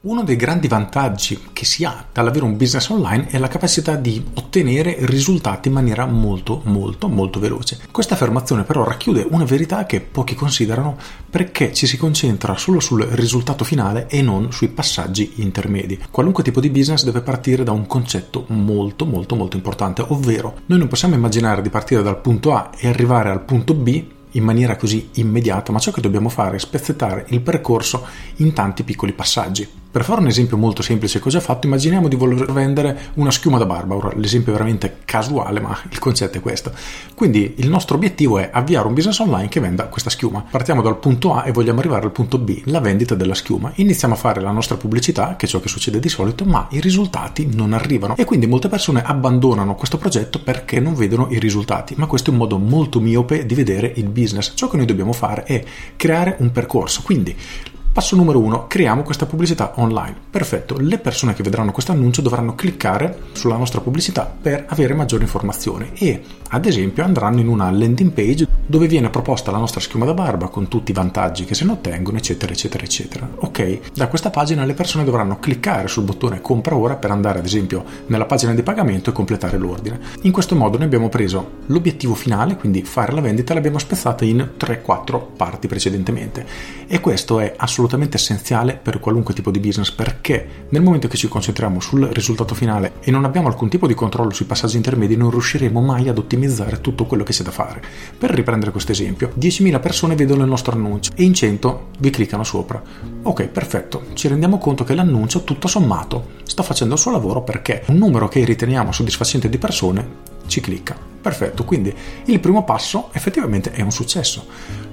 Uno dei grandi vantaggi che si ha dall'avere un business online è la capacità di ottenere risultati in maniera molto molto molto veloce. Questa affermazione però racchiude una verità che pochi considerano perché ci si concentra solo sul risultato finale e non sui passaggi intermedi. Qualunque tipo di business deve partire da un concetto molto molto molto importante, ovvero noi non possiamo immaginare di partire dal punto A e arrivare al punto B in maniera così immediata, ma ciò che dobbiamo fare è spezzettare il percorso in tanti piccoli passaggi. Per fare un esempio molto semplice ho già fatto, immaginiamo di voler vendere una schiuma da barba. Ora, l'esempio è veramente casuale, ma il concetto è questo. Quindi il nostro obiettivo è avviare un business online che venda questa schiuma. Partiamo dal punto A e vogliamo arrivare al punto B, la vendita della schiuma. Iniziamo a fare la nostra pubblicità, che è ciò che succede di solito, ma i risultati non arrivano. E quindi molte persone abbandonano questo progetto perché non vedono i risultati. Ma questo è un modo molto miope di vedere il business. Ciò che noi dobbiamo fare è creare un percorso. Quindi Passo numero uno, creiamo questa pubblicità online. Perfetto, le persone che vedranno questo annuncio dovranno cliccare sulla nostra pubblicità per avere maggiori informazioni e ad esempio andranno in una landing page dove viene proposta la nostra schiuma da barba con tutti i vantaggi che se ne ottengono, eccetera, eccetera, eccetera. Ok, da questa pagina le persone dovranno cliccare sul bottone compra ora per andare ad esempio nella pagina di pagamento e completare l'ordine. In questo modo noi abbiamo preso l'obiettivo finale, quindi fare la vendita, l'abbiamo spezzata in 3-4 parti precedentemente e questo è assolutamente assolutamente essenziale per qualunque tipo di business perché nel momento che ci concentriamo sul risultato finale e non abbiamo alcun tipo di controllo sui passaggi intermedi non riusciremo mai ad ottimizzare tutto quello che c'è da fare. Per riprendere questo esempio, 10.000 persone vedono il nostro annuncio e in 100 vi cliccano sopra. Ok, perfetto, ci rendiamo conto che l'annuncio tutto sommato sta facendo il suo lavoro perché un numero che riteniamo soddisfacente di persone ci clicca. Perfetto, quindi il primo passo effettivamente è un successo.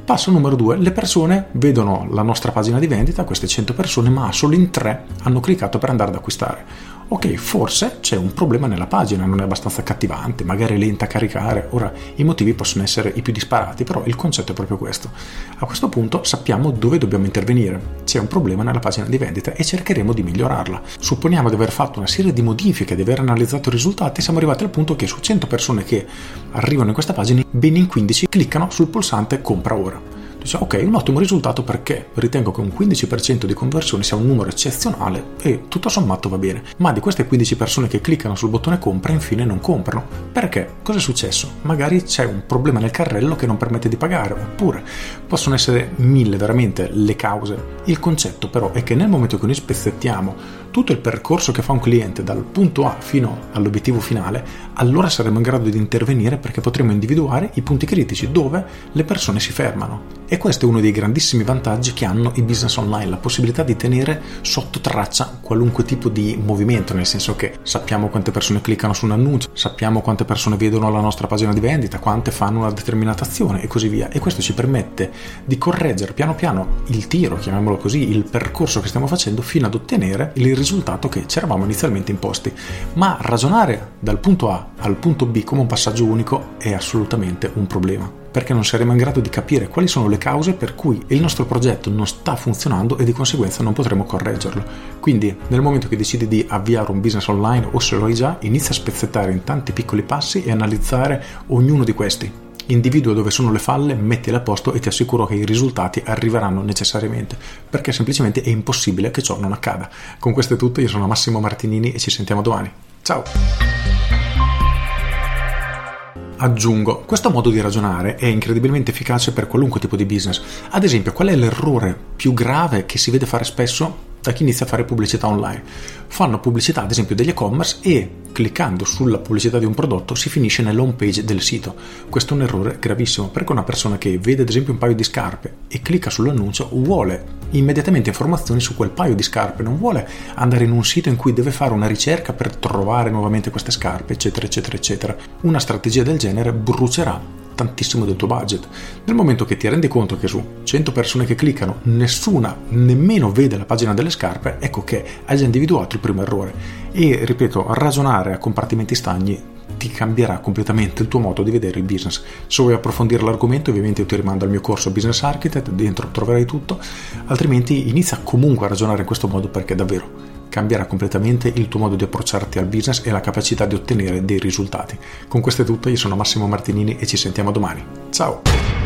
Passo numero due, le persone vedono la nostra pagina di vendita, queste 100 persone, ma solo in tre hanno cliccato per andare ad acquistare ok, forse c'è un problema nella pagina, non è abbastanza accattivante, magari è lenta a caricare. Ora, i motivi possono essere i più disparati, però il concetto è proprio questo. A questo punto sappiamo dove dobbiamo intervenire. C'è un problema nella pagina di vendita e cercheremo di migliorarla. Supponiamo di aver fatto una serie di modifiche, di aver analizzato i risultati, siamo arrivati al punto che su 100 persone che arrivano in questa pagina, ben in 15 cliccano sul pulsante compra ora. Dice, ok, un ottimo risultato perché ritengo che un 15% di conversione sia un numero eccezionale e tutto sommato va bene. Ma di queste 15 persone che cliccano sul bottone compra, infine non comprano. Perché? Cosa è successo? Magari c'è un problema nel carrello che non permette di pagare, oppure possono essere mille veramente le cause. Il concetto però è che nel momento che noi spezzettiamo tutto il percorso che fa un cliente dal punto A fino all'obiettivo finale, allora saremo in grado di intervenire perché potremo individuare i punti critici dove le persone si fermano. E questo è uno dei grandissimi vantaggi che hanno i business online, la possibilità di tenere sotto traccia qualunque tipo di movimento, nel senso che sappiamo quante persone cliccano su un annuncio, sappiamo quante persone vedono la nostra pagina di vendita, quante fanno una determinata azione e così via. E questo ci permette di correggere piano piano il tiro, chiamiamolo così, il percorso che stiamo facendo fino ad ottenere il risultato che ci eravamo inizialmente imposti. Ma ragionare dal punto A al punto B come un passaggio unico è assolutamente un problema, perché non saremo in grado di capire quali sono le cause per cui il nostro progetto non sta funzionando e di conseguenza non potremo correggerlo. Quindi nel momento che decidi di avviare un business online o se lo hai già, inizia a spezzettare in tanti piccoli passi e analizzare ognuno di questi Individua dove sono le falle, mettile a posto e ti assicuro che i risultati arriveranno necessariamente, perché semplicemente è impossibile che ciò non accada. Con questo è tutto, io sono Massimo Martinini e ci sentiamo domani. Ciao! Aggiungo, questo modo di ragionare è incredibilmente efficace per qualunque tipo di business. Ad esempio, qual è l'errore più grave che si vede fare spesso da chi inizia a fare pubblicità online. Fanno pubblicità, ad esempio, degli e-commerce e cliccando sulla pubblicità di un prodotto si finisce nell'home page del sito. Questo è un errore gravissimo perché una persona che vede ad esempio un paio di scarpe e clicca sull'annuncio vuole immediatamente informazioni su quel paio di scarpe, non vuole andare in un sito in cui deve fare una ricerca per trovare nuovamente queste scarpe, eccetera, eccetera, eccetera. Una strategia del genere brucerà tantissimo del tuo budget. Nel momento che ti rendi conto che su 100 persone che cliccano nessuna nemmeno vede la pagina delle scarpe, ecco che hai già individuato il primo errore. E ripeto, ragionare a compartimenti stagni ti cambierà completamente il tuo modo di vedere il business. Se vuoi approfondire l'argomento, ovviamente io ti rimando al mio corso Business Architect, dentro troverai tutto, altrimenti inizia comunque a ragionare in questo modo perché davvero cambierà completamente il tuo modo di approcciarti al business e la capacità di ottenere dei risultati. Con questo è tutto, io sono Massimo Martinini e ci sentiamo domani. Ciao!